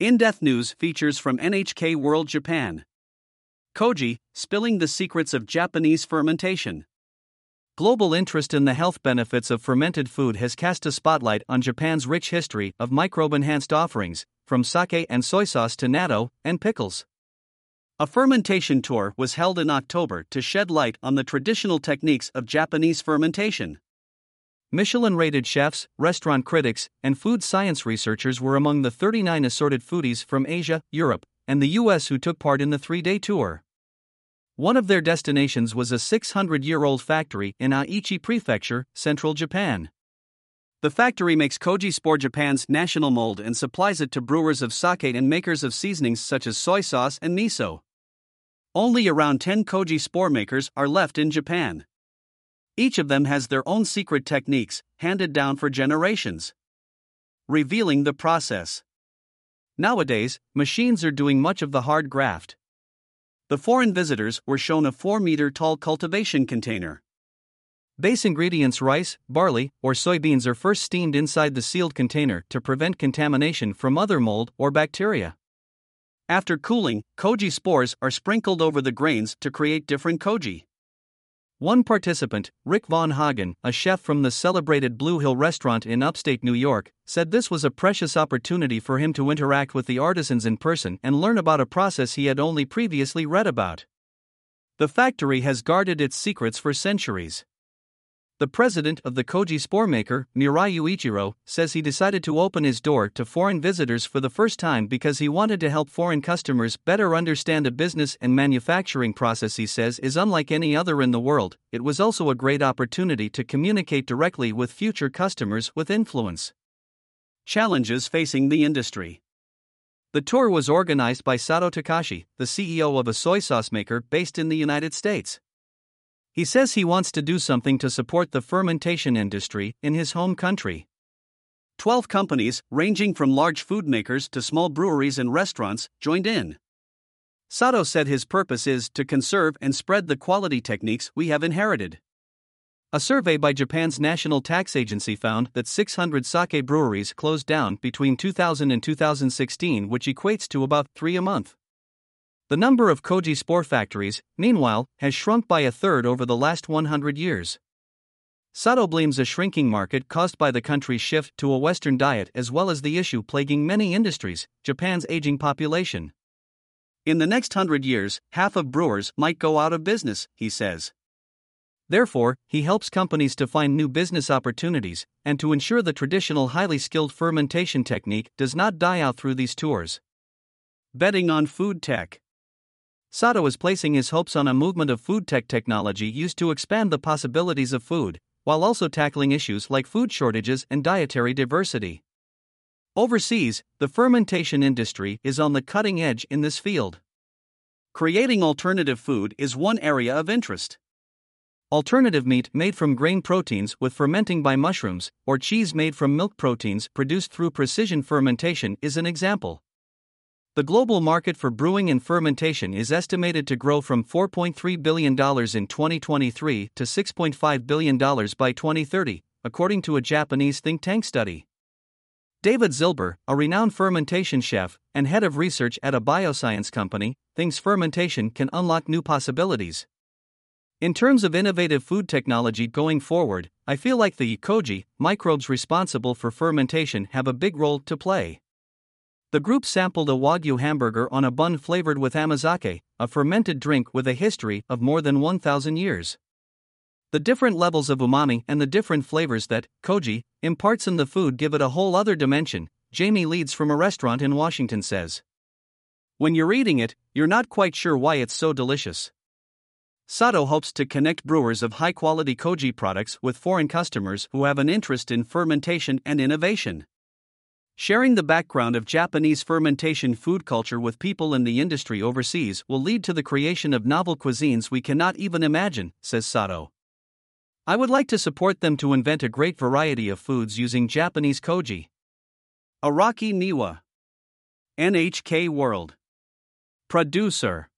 In Depth News features from NHK World Japan. Koji, spilling the secrets of Japanese fermentation. Global interest in the health benefits of fermented food has cast a spotlight on Japan's rich history of microbe enhanced offerings, from sake and soy sauce to natto and pickles. A fermentation tour was held in October to shed light on the traditional techniques of Japanese fermentation. Michelin rated chefs, restaurant critics, and food science researchers were among the 39 assorted foodies from Asia, Europe, and the US who took part in the three day tour. One of their destinations was a 600 year old factory in Aichi Prefecture, central Japan. The factory makes Koji spore Japan's national mold and supplies it to brewers of sake and makers of seasonings such as soy sauce and miso. Only around 10 Koji spore makers are left in Japan. Each of them has their own secret techniques, handed down for generations. Revealing the process. Nowadays, machines are doing much of the hard graft. The foreign visitors were shown a 4 meter tall cultivation container. Base ingredients rice, barley, or soybeans are first steamed inside the sealed container to prevent contamination from other mold or bacteria. After cooling, koji spores are sprinkled over the grains to create different koji. One participant, Rick Von Hagen, a chef from the celebrated Blue Hill restaurant in upstate New York, said this was a precious opportunity for him to interact with the artisans in person and learn about a process he had only previously read about. The factory has guarded its secrets for centuries. The president of the Koji spore maker, Murai Ichiro, says he decided to open his door to foreign visitors for the first time because he wanted to help foreign customers better understand a business and manufacturing process he says is unlike any other in the world. It was also a great opportunity to communicate directly with future customers with influence. Challenges facing the industry. The tour was organized by Sato Takashi, the CEO of a soy sauce maker based in the United States. He says he wants to do something to support the fermentation industry in his home country. 12 companies, ranging from large food makers to small breweries and restaurants, joined in. Sato said his purpose is to conserve and spread the quality techniques we have inherited. A survey by Japan's National Tax Agency found that 600 sake breweries closed down between 2000 and 2016, which equates to about three a month. The number of Koji spore factories, meanwhile, has shrunk by a third over the last 100 years. Sato blames a shrinking market caused by the country's shift to a Western diet as well as the issue plaguing many industries Japan's aging population. In the next hundred years, half of brewers might go out of business, he says. Therefore, he helps companies to find new business opportunities and to ensure the traditional highly skilled fermentation technique does not die out through these tours. Betting on food tech. Sato is placing his hopes on a movement of food tech technology used to expand the possibilities of food, while also tackling issues like food shortages and dietary diversity. Overseas, the fermentation industry is on the cutting edge in this field. Creating alternative food is one area of interest. Alternative meat made from grain proteins with fermenting by mushrooms, or cheese made from milk proteins produced through precision fermentation is an example. The global market for brewing and fermentation is estimated to grow from $4.3 billion in 2023 to $6.5 billion by 2030, according to a Japanese think tank study. David Zilber, a renowned fermentation chef and head of research at a bioscience company, thinks fermentation can unlock new possibilities. In terms of innovative food technology going forward, I feel like the koji microbes responsible for fermentation have a big role to play. The group sampled a Wagyu hamburger on a bun flavored with amazake, a fermented drink with a history of more than 1,000 years. The different levels of umami and the different flavors that koji imparts in the food give it a whole other dimension, Jamie Leeds from a restaurant in Washington says. When you're eating it, you're not quite sure why it's so delicious. Sato hopes to connect brewers of high quality koji products with foreign customers who have an interest in fermentation and innovation. Sharing the background of Japanese fermentation food culture with people in the industry overseas will lead to the creation of novel cuisines we cannot even imagine, says Sato. I would like to support them to invent a great variety of foods using Japanese koji. Araki Niwa. NHK World. Producer